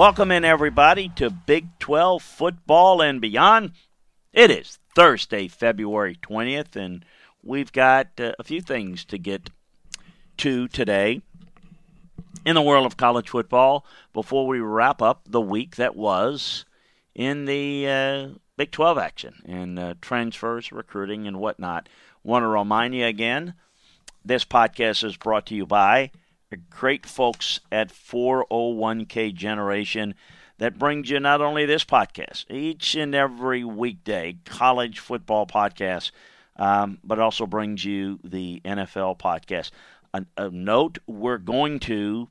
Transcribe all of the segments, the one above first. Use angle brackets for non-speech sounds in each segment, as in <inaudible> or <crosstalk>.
Welcome in, everybody, to Big 12 football and beyond. It is Thursday, February 20th, and we've got uh, a few things to get to today in the world of college football before we wrap up the week that was in the uh, Big 12 action and uh, transfers, recruiting, and whatnot. Want to remind you again this podcast is brought to you by great folks at 401k Generation that brings you not only this podcast, each and every weekday college football podcast, um, but also brings you the NFL podcast. A, a, note we're going to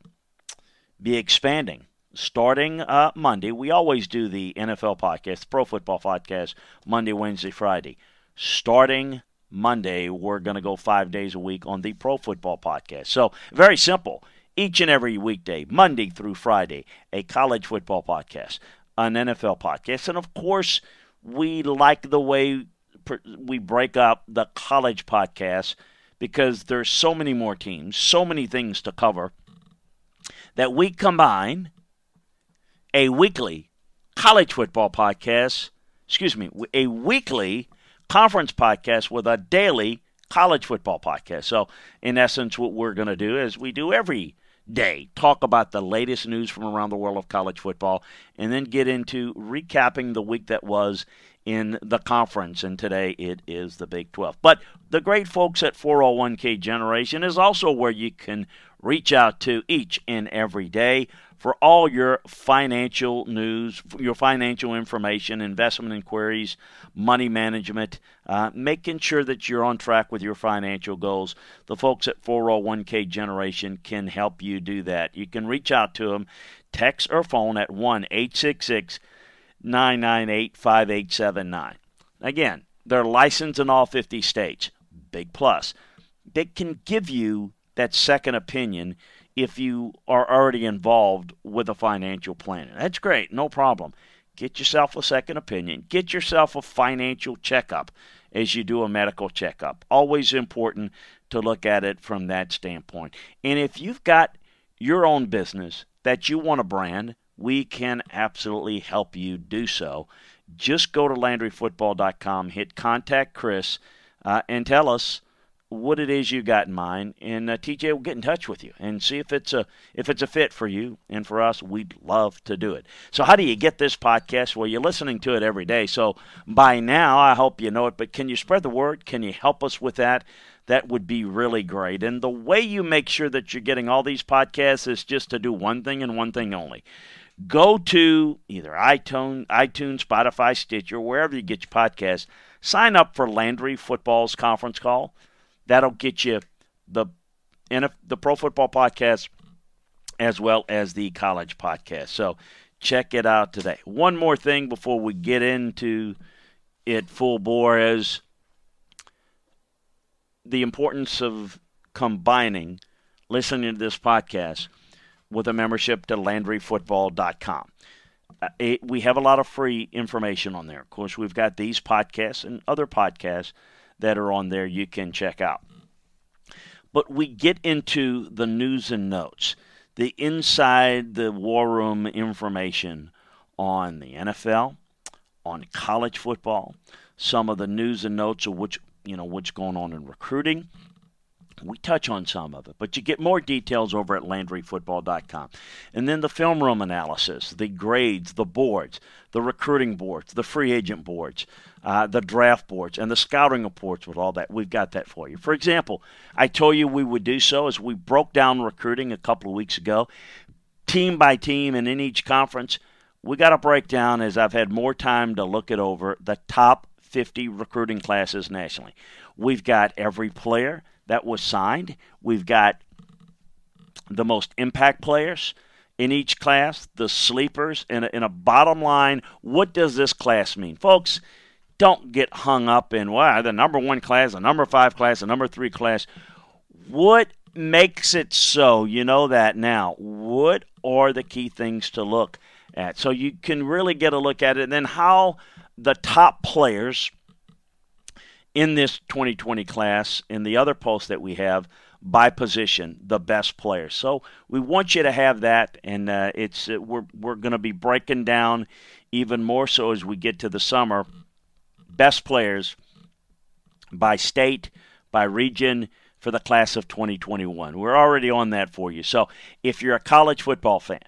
be expanding starting uh, Monday. We always do the NFL podcast, Pro Football Podcast, Monday, Wednesday, Friday. Starting Monday, we're going to go five days a week on the Pro Football Podcast. So, very simple. Each and every weekday, Monday through Friday, a college football podcast, an NFL podcast. And of course, we like the way we break up the college podcast because there's so many more teams, so many things to cover that we combine a weekly college football podcast, excuse me, a weekly conference podcast with a daily college football podcast. So, in essence, what we're going to do is we do every day talk about the latest news from around the world of college football and then get into recapping the week that was in the conference. And today it is the Big 12. But the great folks at 401k Generation is also where you can reach out to each and every day for all your financial news, your financial information, investment inquiries, money management, uh, making sure that you're on track with your financial goals. The folks at 401k Generation can help you do that. You can reach out to them, text or phone at 1 866 998 5879. Again, they're licensed in all 50 states. Big plus. They can give you that second opinion if you are already involved with a financial planner. That's great, no problem. Get yourself a second opinion. Get yourself a financial checkup as you do a medical checkup. Always important to look at it from that standpoint. And if you've got your own business that you want to brand, we can absolutely help you do so. Just go to LandryFootball.com, hit contact Chris, uh, and tell us what it is you got in mind, and uh, TJ will get in touch with you and see if it's a if it's a fit for you and for us. We'd love to do it. So, how do you get this podcast? Well, you're listening to it every day, so by now I hope you know it. But can you spread the word? Can you help us with that? That would be really great. And the way you make sure that you're getting all these podcasts is just to do one thing and one thing only. Go to either iTunes, iTunes, Spotify, Stitcher, wherever you get your podcasts. Sign up for Landry Football's conference call That'll get you the the Pro Football Podcast as well as the college podcast. So check it out today. One more thing before we get into it full bore is the importance of combining listening to this podcast with a membership to LandryFootball.com. Uh, it, we have a lot of free information on there. Of course, we've got these podcasts and other podcasts that are on there you can check out. But we get into the news and notes, the inside the war room information on the NFL, on college football, some of the news and notes of which you know what's going on in recruiting. We touch on some of it, but you get more details over at LandryFootball.com. And then the film room analysis, the grades, the boards, the recruiting boards, the free agent boards, uh, the draft boards, and the scouting reports with all that. We've got that for you. For example, I told you we would do so as we broke down recruiting a couple of weeks ago, team by team, and in each conference. We got a breakdown as I've had more time to look it over, the top 50 recruiting classes nationally. We've got every player that was signed. We've got the most impact players in each class, the sleepers, and and a bottom line, what does this class mean? Folks, don't get hung up in, why the number one class, the number five class, the number three class. What makes it so? You know that now. What are the key things to look at? So you can really get a look at it. And then how the top players in this 2020 class in the other post that we have by position the best players. So we want you to have that, and uh, it's uh, we're we're going to be breaking down even more so as we get to the summer. Best players by state, by region for the class of 2021. We're already on that for you. So if you're a college football fan,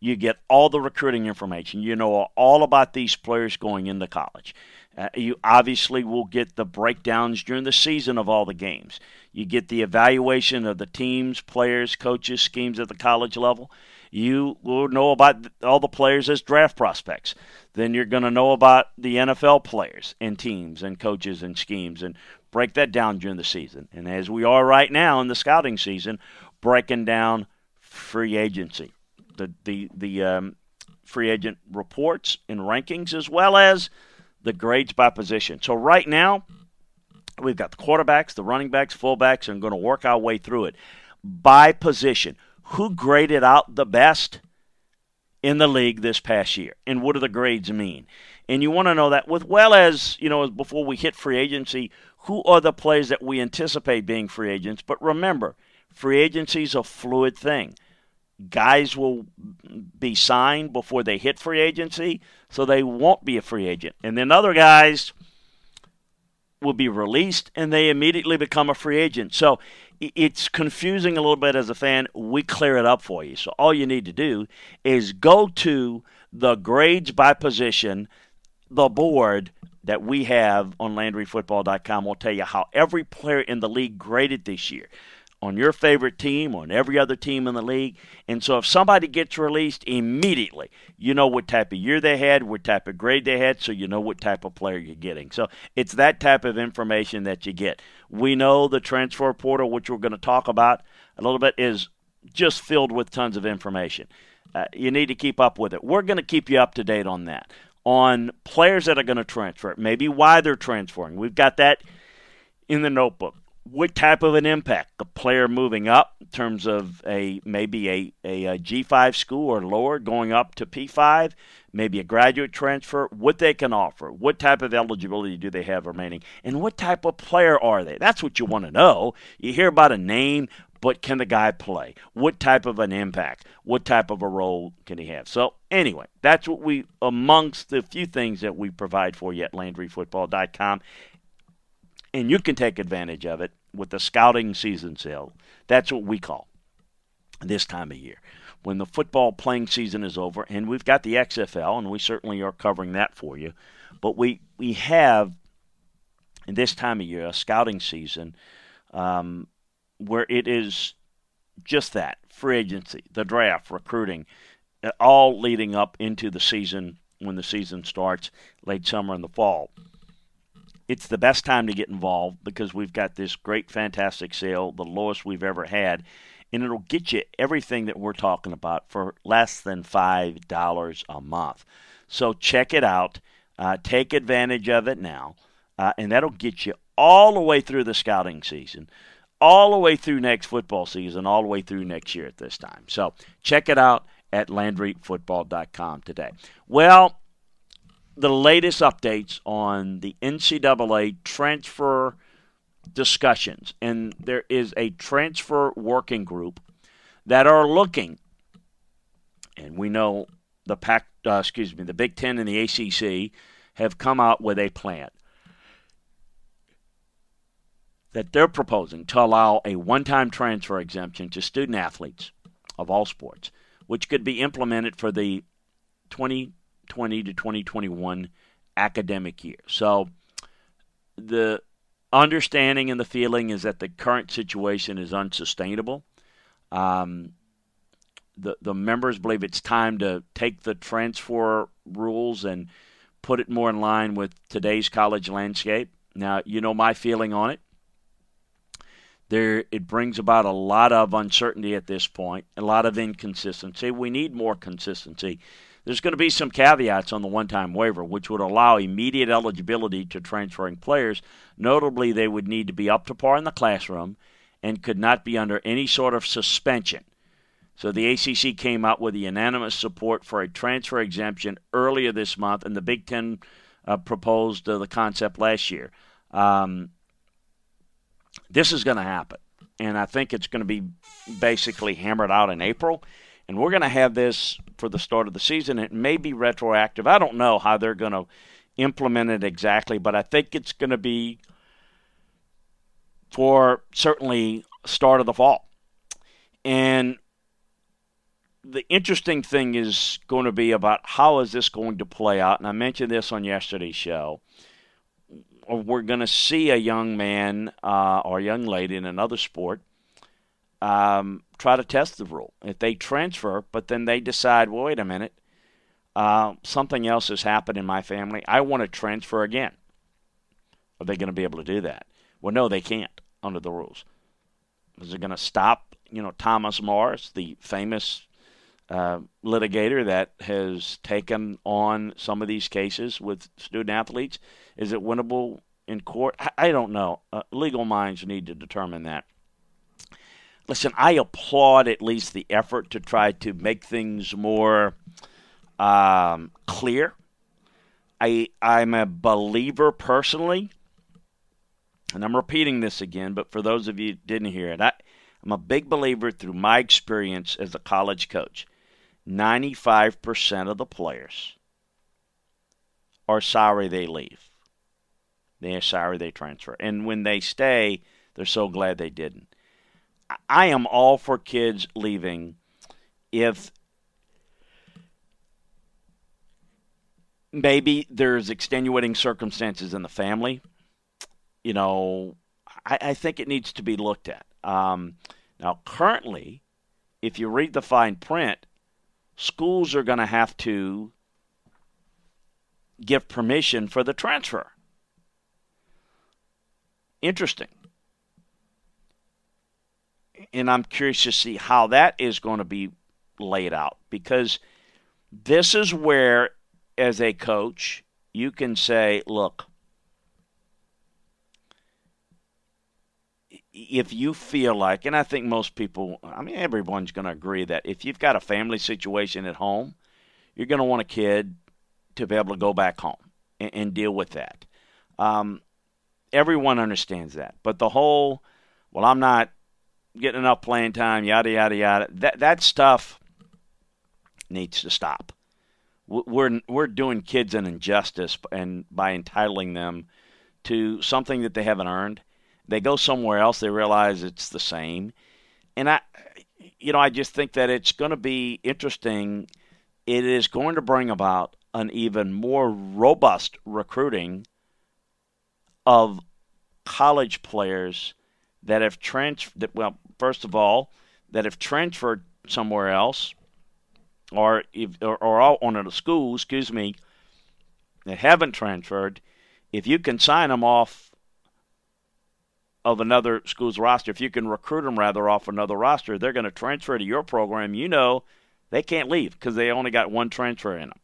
you get all the recruiting information. You know all about these players going into college. Uh, you obviously will get the breakdowns during the season of all the games. You get the evaluation of the teams, players, coaches, schemes at the college level. You will know about all the players as draft prospects. Then you're going to know about the NFL players and teams and coaches and schemes and break that down during the season. And as we are right now in the scouting season, breaking down free agency the the the um, free agent reports and rankings as well as the grades by position. So right now, we've got the quarterbacks, the running backs, fullbacks, and going to work our way through it by position. Who graded out the best in the league this past year, and what do the grades mean? And you want to know that, with well as you know, before we hit free agency, who are the players that we anticipate being free agents? But remember, free agency is a fluid thing guys will be signed before they hit free agency, so they won't be a free agent. And then other guys will be released and they immediately become a free agent. So it's confusing a little bit as a fan. We clear it up for you. So all you need to do is go to the grades by position, the board that we have on LandryFootball.com will tell you how every player in the league graded this year on your favorite team, on every other team in the league. And so if somebody gets released immediately, you know what type of year they had, what type of grade they had, so you know what type of player you're getting. So it's that type of information that you get. We know the transfer portal, which we're going to talk about a little bit, is just filled with tons of information. Uh, you need to keep up with it. We're going to keep you up to date on that. On players that are going to transfer, maybe why they're transferring. We've got that in the notebook what type of an impact a player moving up in terms of a maybe a, a, a G5 school or lower going up to P5, maybe a graduate transfer, what they can offer, what type of eligibility do they have remaining, and what type of player are they? That's what you want to know. You hear about a name, but can the guy play? What type of an impact? What type of a role can he have? So, anyway, that's what we, amongst the few things that we provide for you at LandryFootball.com and you can take advantage of it with the scouting season sale. That's what we call this time of year. When the football playing season is over, and we've got the XFL, and we certainly are covering that for you, but we, we have in this time of year a scouting season um, where it is just that free agency, the draft, recruiting, uh, all leading up into the season when the season starts late summer and the fall it's the best time to get involved because we've got this great, fantastic sale, the lowest we've ever had. And it'll get you everything that we're talking about for less than $5 a month. So check it out. Uh, take advantage of it now. Uh, and that'll get you all the way through the scouting season. all the way through next football season, all the way through next year at this time. So check it out at LandryFootball.com today. Well, the latest updates on the NCAA transfer discussions, and there is a transfer working group that are looking, and we know the Pac, uh, excuse me, the Big Ten and the ACC have come out with a plan that they're proposing to allow a one-time transfer exemption to student athletes of all sports, which could be implemented for the 2020 to 2021 academic year. So the understanding and the feeling is that the current situation is unsustainable. Um, the the members believe it's time to take the transfer rules and put it more in line with today's college landscape. Now, you know my feeling on it. There, it brings about a lot of uncertainty at this point, a lot of inconsistency. We need more consistency. There's going to be some caveats on the one time waiver, which would allow immediate eligibility to transferring players. Notably, they would need to be up to par in the classroom and could not be under any sort of suspension. So the ACC came out with unanimous support for a transfer exemption earlier this month, and the Big Ten uh, proposed uh, the concept last year. Um, this is going to happen, and I think it's going to be basically hammered out in April. And we're going to have this for the start of the season. It may be retroactive. I don't know how they're going to implement it exactly, but I think it's going to be for certainly start of the fall. And the interesting thing is going to be about how is this going to play out. And I mentioned this on yesterday's show. We're going to see a young man uh, or a young lady in another sport um, try to test the rule. If they transfer, but then they decide, well, wait a minute, uh, something else has happened in my family. I want to transfer again. Are they going to be able to do that? Well, no, they can't under the rules. Is it going to stop, you know, Thomas Mars, the famous uh, litigator that has taken on some of these cases with student athletes? Is it winnable in court? I, I don't know. Uh, legal minds need to determine that. Listen, I applaud at least the effort to try to make things more um, clear. I I'm a believer personally, and I'm repeating this again, but for those of you who didn't hear it, I, I'm a big believer through my experience as a college coach 95% of the players are sorry they leave. They are sorry they transfer. And when they stay, they're so glad they didn't. I am all for kids leaving if maybe there's extenuating circumstances in the family. You know, I, I think it needs to be looked at. Um, now, currently, if you read the fine print, schools are going to have to give permission for the transfer. Interesting. And I'm curious to see how that is going to be laid out because this is where, as a coach, you can say, look, if you feel like, and I think most people, I mean, everyone's going to agree that if you've got a family situation at home, you're going to want a kid to be able to go back home and, and deal with that. Um, everyone understands that. But the whole, well, I'm not getting enough playing time, yada, yada, yada, that, that stuff needs to stop. We're, we're doing kids an injustice and by entitling them to something that they haven't earned they go somewhere else, they realize it's the same. And I, you know, I just think that it's going to be interesting. It is going to bring about an even more robust recruiting of college players that have transferred. Well, first of all, that if transferred somewhere else, or if, or, or on a school, excuse me, that haven't transferred. If you can sign them off of another school's roster, if you can recruit them rather off another roster, they're going to transfer to your program. You know they can't leave because they only got one transfer in them.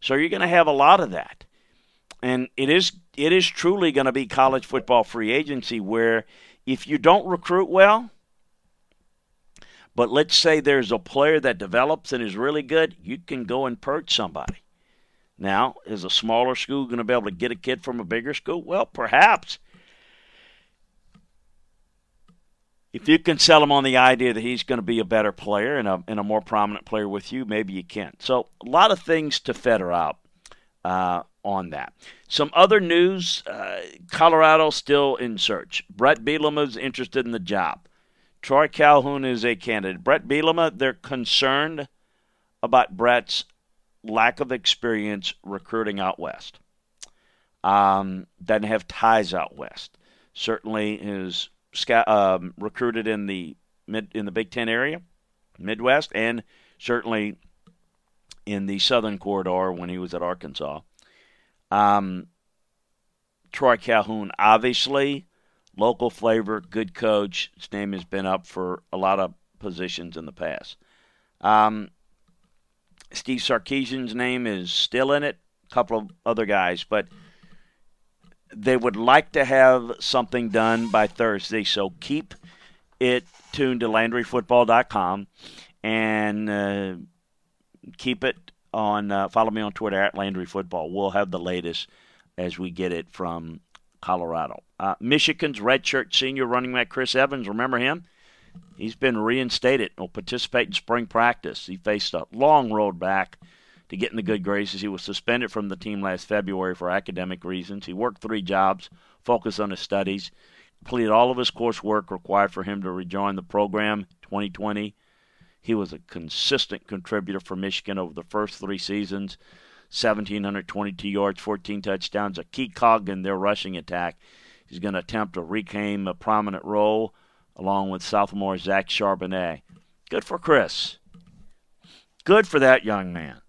So you're going to have a lot of that. And it is it is truly going to be college football free agency where if you don't recruit well, but let's say there's a player that develops and is really good, you can go and purge somebody. Now, is a smaller school going to be able to get a kid from a bigger school? Well, perhaps. If you can sell him on the idea that he's going to be a better player and a, and a more prominent player with you, maybe you can. So, a lot of things to fetter out uh, on that. Some other news uh, Colorado still in search. Brett Bielema is interested in the job. Troy Calhoun is a candidate. Brett Bielema, they're concerned about Brett's lack of experience recruiting out west. Um, doesn't have ties out west. Certainly is um, recruited in the mid in the Big Ten area, Midwest, and certainly in the Southern Corridor when he was at Arkansas. Um, Troy Calhoun, obviously, local flavor, good coach. His name has been up for a lot of positions in the past. Um, Steve Sarkisian's name is still in it. A couple of other guys, but they would like to have something done by Thursday. So keep it tuned to LandryFootball.com and uh, keep it on. Uh, follow me on Twitter at LandryFootball. We'll have the latest as we get it from Colorado. Uh, Michigan's redshirt senior running back Chris Evans, remember him? He's been reinstated. And will participate in spring practice. He faced a long road back to get in the good graces. He was suspended from the team last February for academic reasons. He worked three jobs, focused on his studies, completed all of his coursework required for him to rejoin the program 2020. He was a consistent contributor for Michigan over the first three seasons. 1,722 yards, 14 touchdowns, a key cog in their rushing attack. He's going to attempt to reclaim a prominent role along with sophomore Zach Charbonnet. Good for Chris. Good for that young man.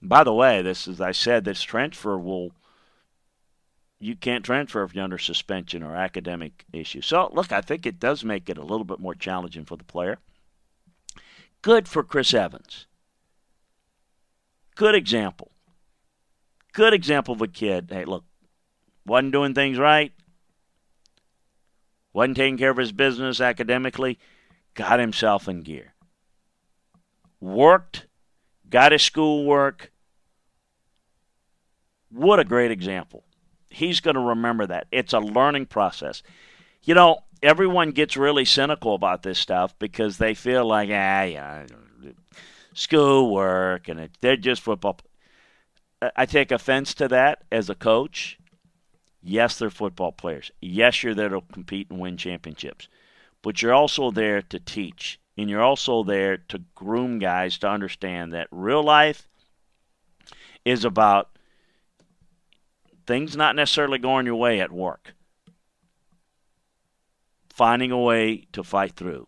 By the way, this as I said, this transfer will you can't transfer if you're under suspension or academic issues. So look, I think it does make it a little bit more challenging for the player. Good for Chris Evans. Good example. Good example of a kid. Hey, look, wasn't doing things right, wasn't taking care of his business academically, got himself in gear. Worked, got his schoolwork. What a great example. He's going to remember that. It's a learning process. You know, everyone gets really cynical about this stuff because they feel like, ah, yeah, schoolwork and it, they're just football. I take offense to that as a coach. Yes, they're football players. Yes, you're there to compete and win championships. But you're also there to teach. And you're also there to groom guys to understand that real life is about things not necessarily going your way at work, finding a way to fight through,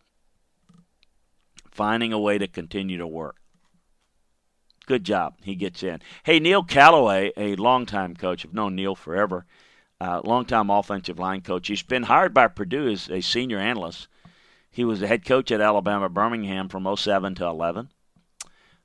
finding a way to continue to work. Good job. He gets in. Hey, Neil Callaway, a longtime coach, I've known Neil forever, uh, longtime offensive line coach. He's been hired by Purdue as a senior analyst. He was the head coach at Alabama Birmingham from 07 to 11.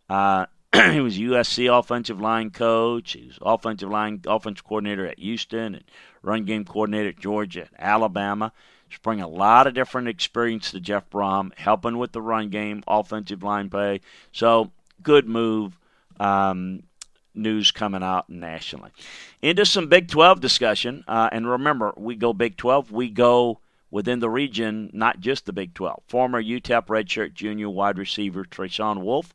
Uh, <clears throat> he was USC offensive line coach. He was offensive line offensive coordinator at Houston and run game coordinator at Georgia and Alabama. He's bringing a lot of different experience to Jeff Brohm, helping with the run game, offensive line play. So good move um, news coming out nationally. Into some Big 12 discussion. Uh, and remember, we go Big 12, we go within the region, not just the Big 12. Former UTEP redshirt junior wide receiver Treshaun Wolf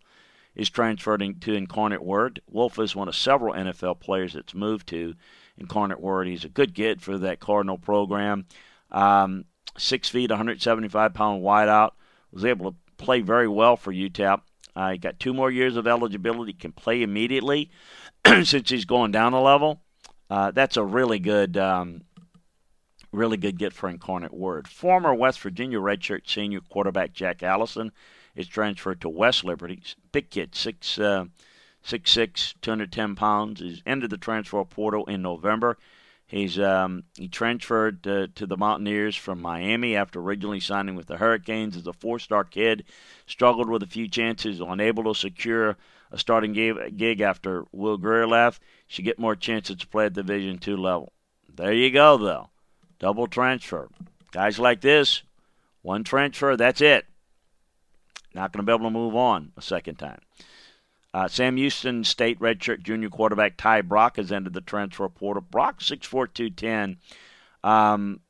is transferring to Incarnate Word. Wolf is one of several NFL players that's moved to Incarnate Word. He's a good get for that Cardinal program. Um, six feet, 175 pound wideout. Was able to play very well for UTEP. Got two more years of eligibility, can play immediately <clears throat> since he's going down a level. Uh, that's a really good, um, really good get for Incarnate Word. Former West Virginia redshirt senior quarterback Jack Allison is transferred to West Liberty. Big kid, six, uh, six six, 210 pounds. He's entered the transfer portal in November. He's um, he transferred uh, to the Mountaineers from Miami after originally signing with the Hurricanes as a four-star kid. Struggled with a few chances, unable to secure a starting gig after Will Grier left. Should get more chances to play at Division two level. There you go, though. Double transfer. Guys like this, one transfer, that's it. Not going to be able to move on a second time. Uh, Sam Houston State redshirt junior quarterback Ty Brock has entered the transfer portal. Brock, 6'4", 210. Um,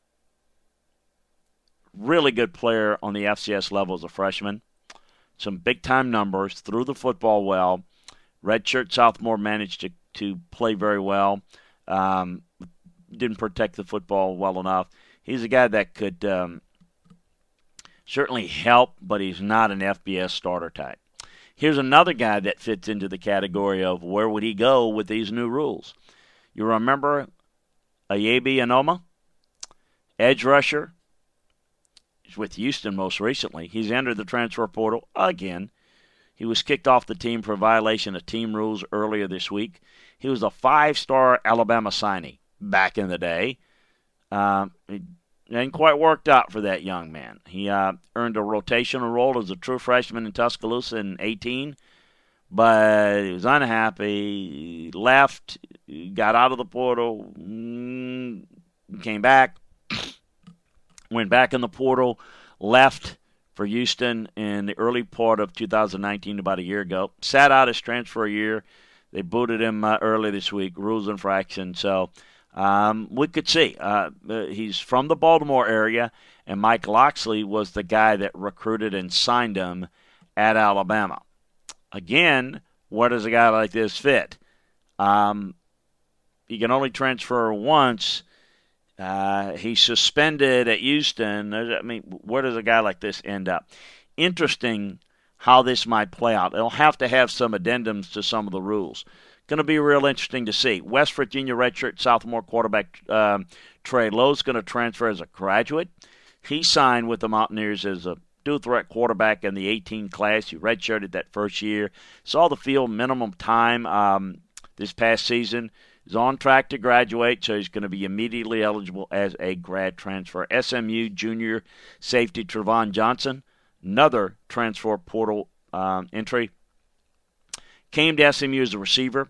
really good player on the FCS level as a freshman. Some big time numbers, threw the football well. Redshirt sophomore managed to, to play very well. Um, didn't protect the football well enough. He's a guy that could um, certainly help, but he's not an FBS starter type. Here's another guy that fits into the category of where would he go with these new rules. You remember Eyabi Anoma, edge rusher, He's with Houston most recently. He's entered the transfer portal again. He was kicked off the team for violation of team rules earlier this week. He was a five star Alabama signee back in the day. Um, it didn't quite worked out for that young man. He uh, earned a rotational role as a true freshman in Tuscaloosa in 18, but he was unhappy. Left, got out of the portal, mm, came back, went back in the portal, left for Houston in the early part of 2019, about a year ago. Sat out his transfer a year. They booted him uh, early this week, rules infraction. So um, we could see. Uh, uh, he's from the Baltimore area, and Mike Locksley was the guy that recruited and signed him at Alabama. Again, where does a guy like this fit? Um, he can only transfer once uh, he's suspended at Houston. I mean, where does a guy like this end up? Interesting how this might play out. They'll have to have some addendums to some of the rules. Going to be real interesting to see. West Virginia redshirt sophomore quarterback um, Trey Lowe's going to transfer as a graduate. He signed with the Mountaineers as a dual threat quarterback in the 18 class. He redshirted that first year. Saw the field minimum time um, this past season. He's on track to graduate, so he's going to be immediately eligible as a grad transfer. SMU junior safety Trevon Johnson, another transfer portal um, entry, came to SMU as a receiver.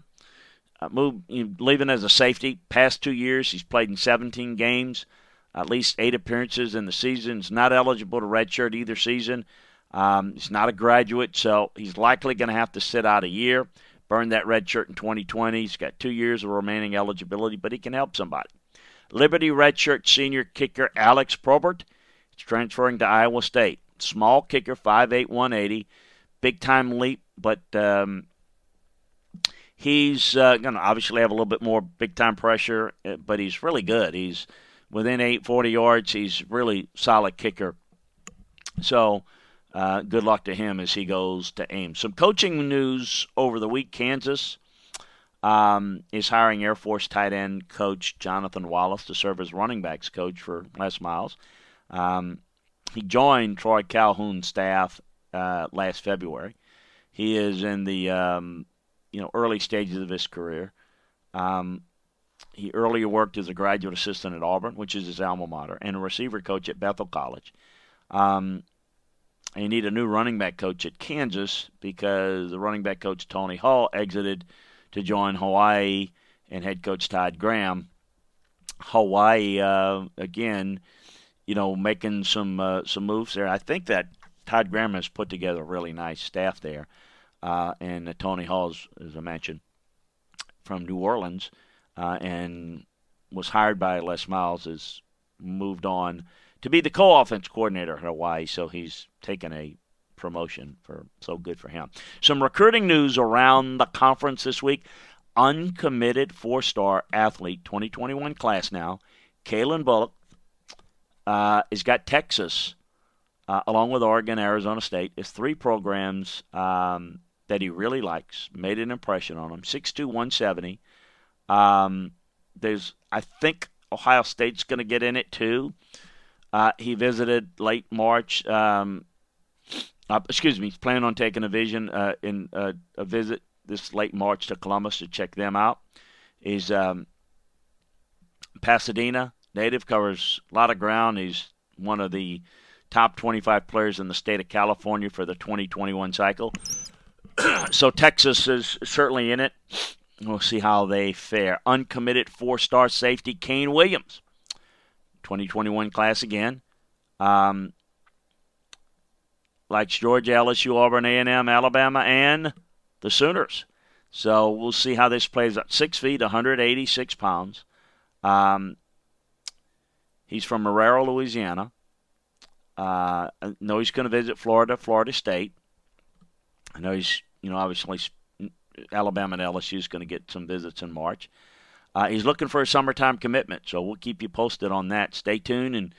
Uh, moved, you know, leaving as a safety. Past two years, he's played in 17 games, at least eight appearances in the season. He's not eligible to redshirt either season. Um, he's not a graduate, so he's likely going to have to sit out a year burn that redshirt in 2020. He's got two years of remaining eligibility, but he can help somebody. Liberty redshirt senior kicker Alex Probert is transferring to Iowa State. Small kicker, 5'8", 180. Big time leap, but um, he's uh, going to obviously have a little bit more big time pressure, uh, but he's really good. He's within 840 yards. He's really solid kicker. So uh, good luck to him as he goes to Ames. Some coaching news over the week. Kansas um, is hiring Air Force tight end coach Jonathan Wallace to serve as running backs coach for Les Miles. Um, he joined Troy Calhoun's staff uh, last February. He is in the um, you know early stages of his career. Um, he earlier worked as a graduate assistant at Auburn, which is his alma mater, and a receiver coach at Bethel College. Um, you need a new running back coach at Kansas because the running back coach Tony Hull exited to join Hawaii and head coach Todd Graham. Hawaii uh, again, you know, making some uh, some moves there. I think that Todd Graham has put together a really nice staff there, uh, and Tony Hull, as I mentioned, from New Orleans, uh, and was hired by Les Miles, has moved on to be the co-offense coordinator at Hawaii. So he's taken a promotion for so good for him. Some recruiting news around the conference this week. Uncommitted four-star athlete, 2021 class now, Calen Bullock, uh, has got Texas uh, along with Oregon, Arizona State. It's three programs um, that he really likes. Made an impression on him. 6'2", 170. Um, there's, I think, Ohio State's going to get in it too. Uh, he visited late March. Um, uh, excuse me. He's planning on taking a vision uh, in uh, a visit this late March to Columbus to check them out. He's um, Pasadena native, covers a lot of ground. He's one of the top 25 players in the state of California for the 2021 cycle. <clears throat> so Texas is certainly in it. We'll see how they fare. Uncommitted four-star safety Kane Williams 2021 class again. Um, likes Georgia, LSU, Auburn, A&M, Alabama, and the Sooners. So we'll see how this plays out. Six feet, 186 pounds. Um, he's from Marrero, Louisiana. Uh, I know he's going to visit Florida, Florida State. I know he's, you know, obviously Alabama and LSU is going to get some visits in March. Uh, he's looking for a summertime commitment, so we'll keep you posted on that. Stay tuned, and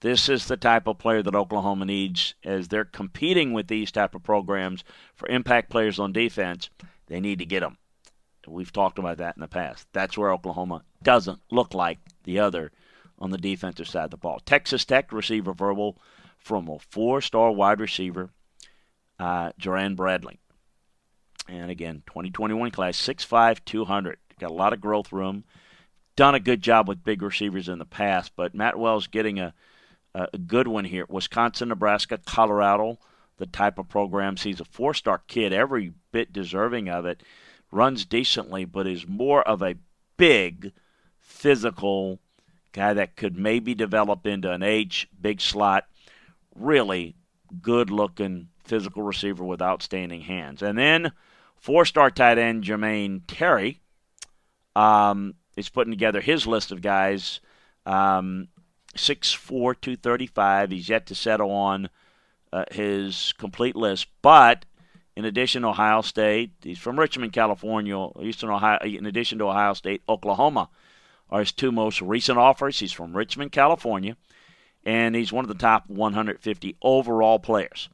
this is the type of player that Oklahoma needs as they're competing with these type of programs for impact players on defense. They need to get them. We've talked about that in the past. That's where Oklahoma doesn't look like the other on the defensive side of the ball. Texas Tech receiver verbal from a four-star wide receiver, uh, Jerand Bradley. And again, 2021 class, 6'5", 200. Got a lot of growth room. Done a good job with big receivers in the past, but Matt Wells getting a, a good one here. Wisconsin, Nebraska, Colorado, the type of programs. He's a four star kid, every bit deserving of it. Runs decently, but is more of a big, physical guy that could maybe develop into an H, big slot, really good looking physical receiver with outstanding hands. And then four star tight end Jermaine Terry um, is putting together his list of guys. Um, 6'4, 235. He's yet to settle on uh, his complete list. But in addition Ohio State, he's from Richmond, California, Eastern Ohio. In addition to Ohio State, Oklahoma are his two most recent offers. He's from Richmond, California, and he's one of the top 150 overall players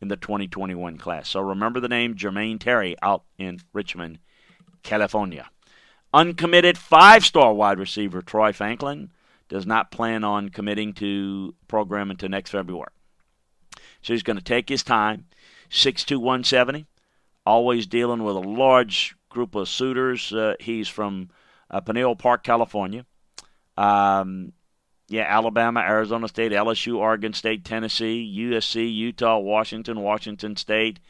in the 2021 class. So remember the name Jermaine Terry out in Richmond, California. Uncommitted five star wide receiver Troy Franklin does not plan on committing to program until next February. So he's going to take his time. 6'2", 170, always dealing with a large group of suitors. Uh, he's from uh, Pinellas Park, California. Um, yeah, Alabama, Arizona State, LSU, Oregon State, Tennessee, USC, Utah, Washington, Washington State,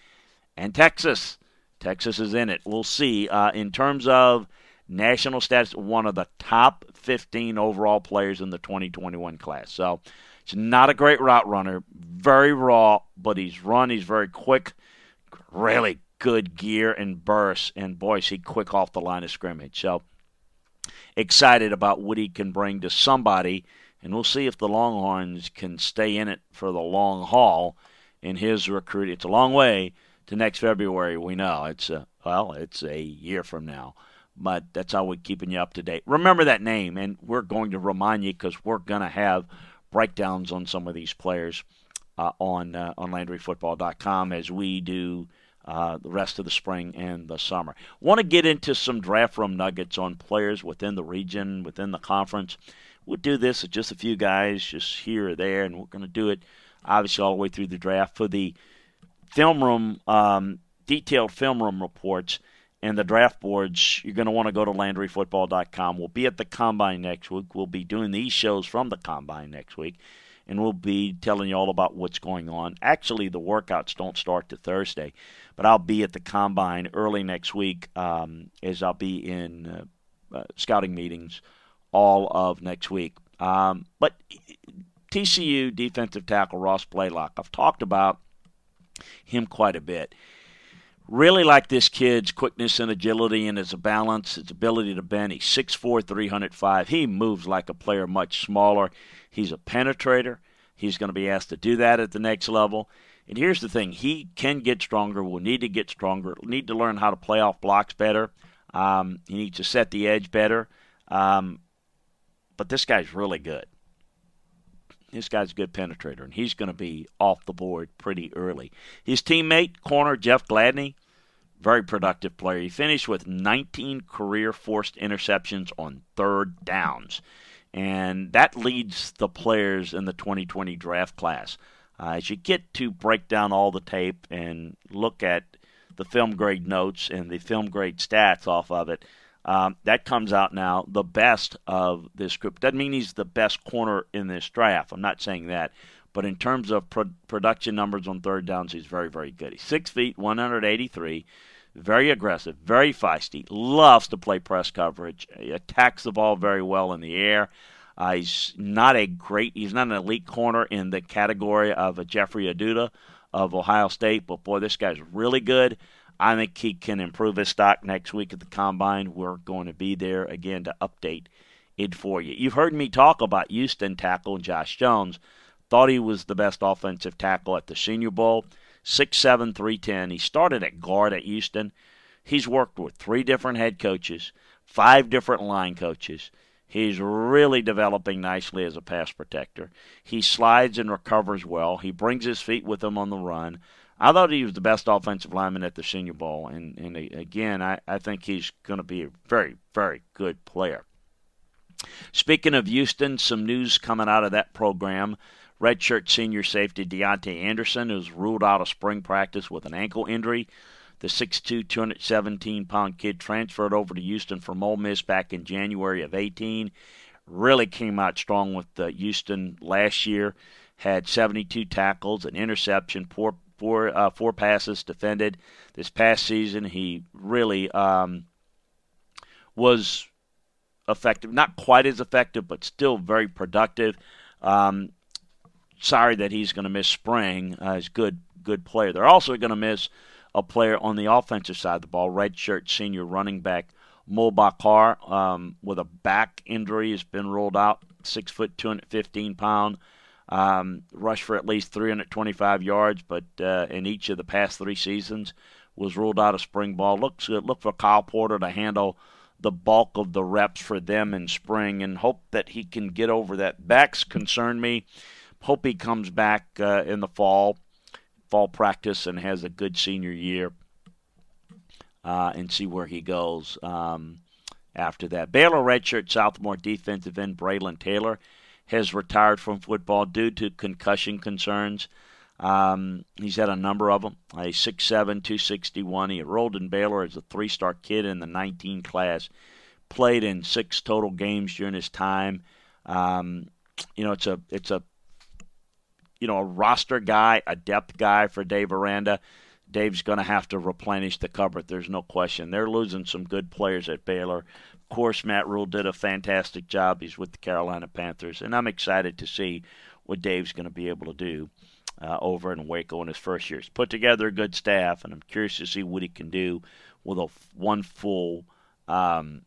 and Texas. Texas is in it. We'll see. Uh, in terms of national stats, one of the top 15 overall players in the 2021 class. So he's not a great route runner, very raw, but he's run. He's very quick, really good gear and burst, and boy, is he quick off the line of scrimmage. So excited about what he can bring to somebody, and we'll see if the Longhorns can stay in it for the long haul in his recruit. It's a long way to next February. We know it's a well, it's a year from now but that's how we're keeping you up to date. Remember that name, and we're going to remind you because we're going to have breakdowns on some of these players uh, on uh, on LandryFootball.com as we do uh, the rest of the spring and the summer. Want to get into some draft room nuggets on players within the region, within the conference. We'll do this with just a few guys, just here or there, and we're going to do it obviously all the way through the draft for the film room, um, detailed film room reports and the draft boards, you're going to want to go to LandryFootball.com. We'll be at the Combine next week. We'll be doing these shows from the Combine next week, and we'll be telling you all about what's going on. Actually, the workouts don't start to Thursday, but I'll be at the Combine early next week um, as I'll be in uh, uh, scouting meetings all of next week. Um, but TCU defensive tackle Ross Blacklock, I've talked about him quite a bit Really like this kid's quickness and agility and his balance, his ability to bend. He's 6'4, 305. He moves like a player much smaller. He's a penetrator. He's going to be asked to do that at the next level. And here's the thing he can get stronger, will need to get stronger, need to learn how to play off blocks better. Um, he needs to set the edge better. Um, but this guy's really good. This guy's a good penetrator, and he's going to be off the board pretty early. His teammate, corner Jeff Gladney, very productive player. He finished with 19 career forced interceptions on third downs, and that leads the players in the 2020 draft class. Uh, as you get to break down all the tape and look at the film grade notes and the film grade stats off of it, um, that comes out now, the best of this group. Doesn't mean he's the best corner in this draft. I'm not saying that. But in terms of pro- production numbers on third downs, he's very, very good. He's six feet, 183, very aggressive, very feisty, loves to play press coverage, he attacks the ball very well in the air. Uh, he's not a great, he's not an elite corner in the category of a Jeffrey Okudah of Ohio State, but boy, this guy's really good. I think he can improve his stock next week at the combine. We're going to be there again to update it for you. You've heard me talk about Houston tackle Josh Jones. Thought he was the best offensive tackle at the Senior Bowl. 6'7, 310. He started at guard at Houston. He's worked with three different head coaches, five different line coaches. He's really developing nicely as a pass protector. He slides and recovers well. He brings his feet with him on the run. I thought he was the best offensive lineman at the Senior Bowl, and, and again, I, I think he's going to be a very, very good player. Speaking of Houston, some news coming out of that program. Redshirt senior safety Deontay Anderson is ruled out of spring practice with an ankle injury. The 6'2", 217-pound kid transferred over to Houston from Ole Miss back in January of 18. Really came out strong with uh, Houston last year. Had 72 tackles, an interception, four, four, uh, four passes defended. This past season, he really um, was effective. Not quite as effective, but still very productive. Um, sorry that he's going to miss spring. Uh, he's good, good player. They're also going to miss a player on the offensive side of the ball, redshirt senior running back Mulbah Car um, with a back injury has been ruled out. Six foot, 215 pound, um, rushed for at least 325 yards, but uh, in each of the past three seasons was ruled out of spring ball. Looks good. Look for Kyle Porter to handle the bulk of the reps for them in spring, and hope that he can get over that. Backs concern me. Hope he comes back uh, in the fall fall practice and has a good senior year uh, and see where he goes um, after that. Baylor redshirt sophomore defensive end Braylon Taylor has retired from football due to concussion concerns. Um, he's had a number of them. A 6'7", 261. He enrolled in Baylor as a three-star kid in the 19 class. Played in six total games during his time. Um, you know, it's a it's a you know, a roster guy, a depth guy for Dave Aranda. Dave's going to have to replenish the cupboard. There's no question. They're losing some good players at Baylor. Course, Matt Rhule did a fantastic job. He's with the Carolina Panthers, and I'm excited to see what Dave's going to be able to do uh, over in Waco in his first year. He's put together a good staff, and I'm curious to see what he can do with a one full um,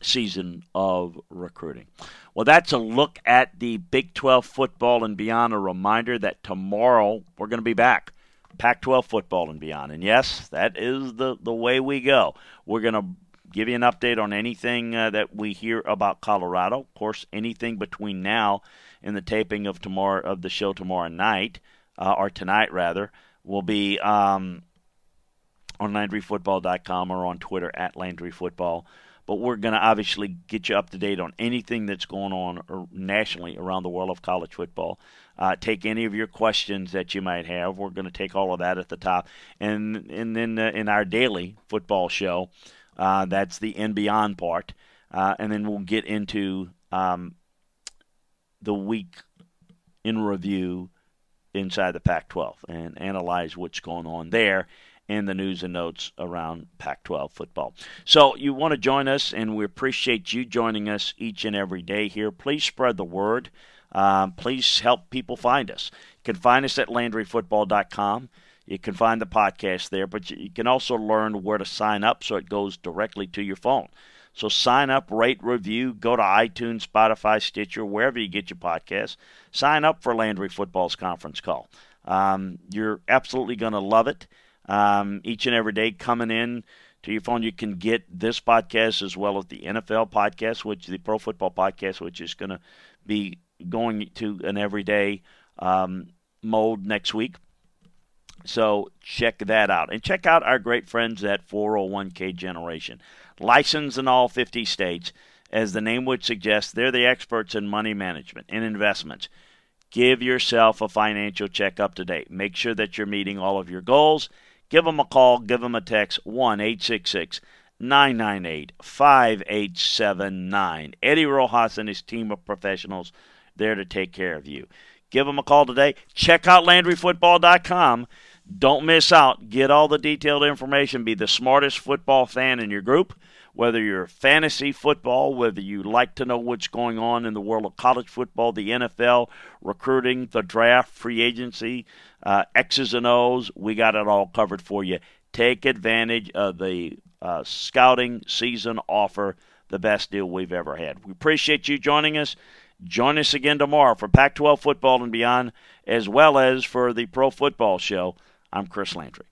season of recruiting. Well, that's a look at the Big 12 football and beyond. A reminder that tomorrow we're going to be back. Pac 12 football and beyond. And yes, that is the, the way we go. We're going to give you an update on anything uh, that we hear about Colorado. Of course, anything between now and the taping of tomorrow of the show tomorrow night, uh, or tonight rather, will be um, on LandryFootball.com or on Twitter at LandryFootball but we're going to obviously get you up to date on anything that's going on nationally around the world of college football. Uh, take any of your questions that you might have. We're going to take all of that at the top, and and then uh, in our daily football show, uh, that's the and beyond part, uh, and then we'll get into um, the week in review inside the Pac-12 and analyze what's going on there and the news and notes around Pac 12 football. So, you want to join us, and we appreciate you joining us each and every day here. Please spread the word. Um, please help people find us. You can find us at LandryFootball.com. You can find the podcast there, but you can also learn where to sign up so it goes directly to your phone. So sign up, rate, review, go to iTunes, Spotify, Stitcher, wherever you get your podcasts. Sign up for Landry Football's conference call. Um, you're absolutely going to love it um, each and every day coming in to your phone. You can get this podcast as well as the NFL podcast, which the Pro Football podcast, which is going to be going to an everyday um, mode next week. So check that out. And check out our great friends at 401k Generation. Licensed in all 50 states. As the name would suggest, they're the experts in money management and investments. Give yourself a financial checkup today. Make sure that you're meeting all of your goals Give them a call, give them a text, 1 866 998 5879. Eddie Rojas and his team of professionals there to take care of you. Give them a call today. Check out LandryFootball.com. Don't miss out. Get all the detailed information. Be the smartest football fan in your group. Whether you're fantasy football, whether you like to know what's going on in the world of college football, the NFL, recruiting, the draft, free agency, uh, X's and O's, we got it all covered for you. Take advantage of the uh, scouting season offer, the best deal we've ever had. We appreciate you joining us. Join us again tomorrow for Pac 12 football and beyond, as well as for the Pro Football Show. I'm Chris Landry.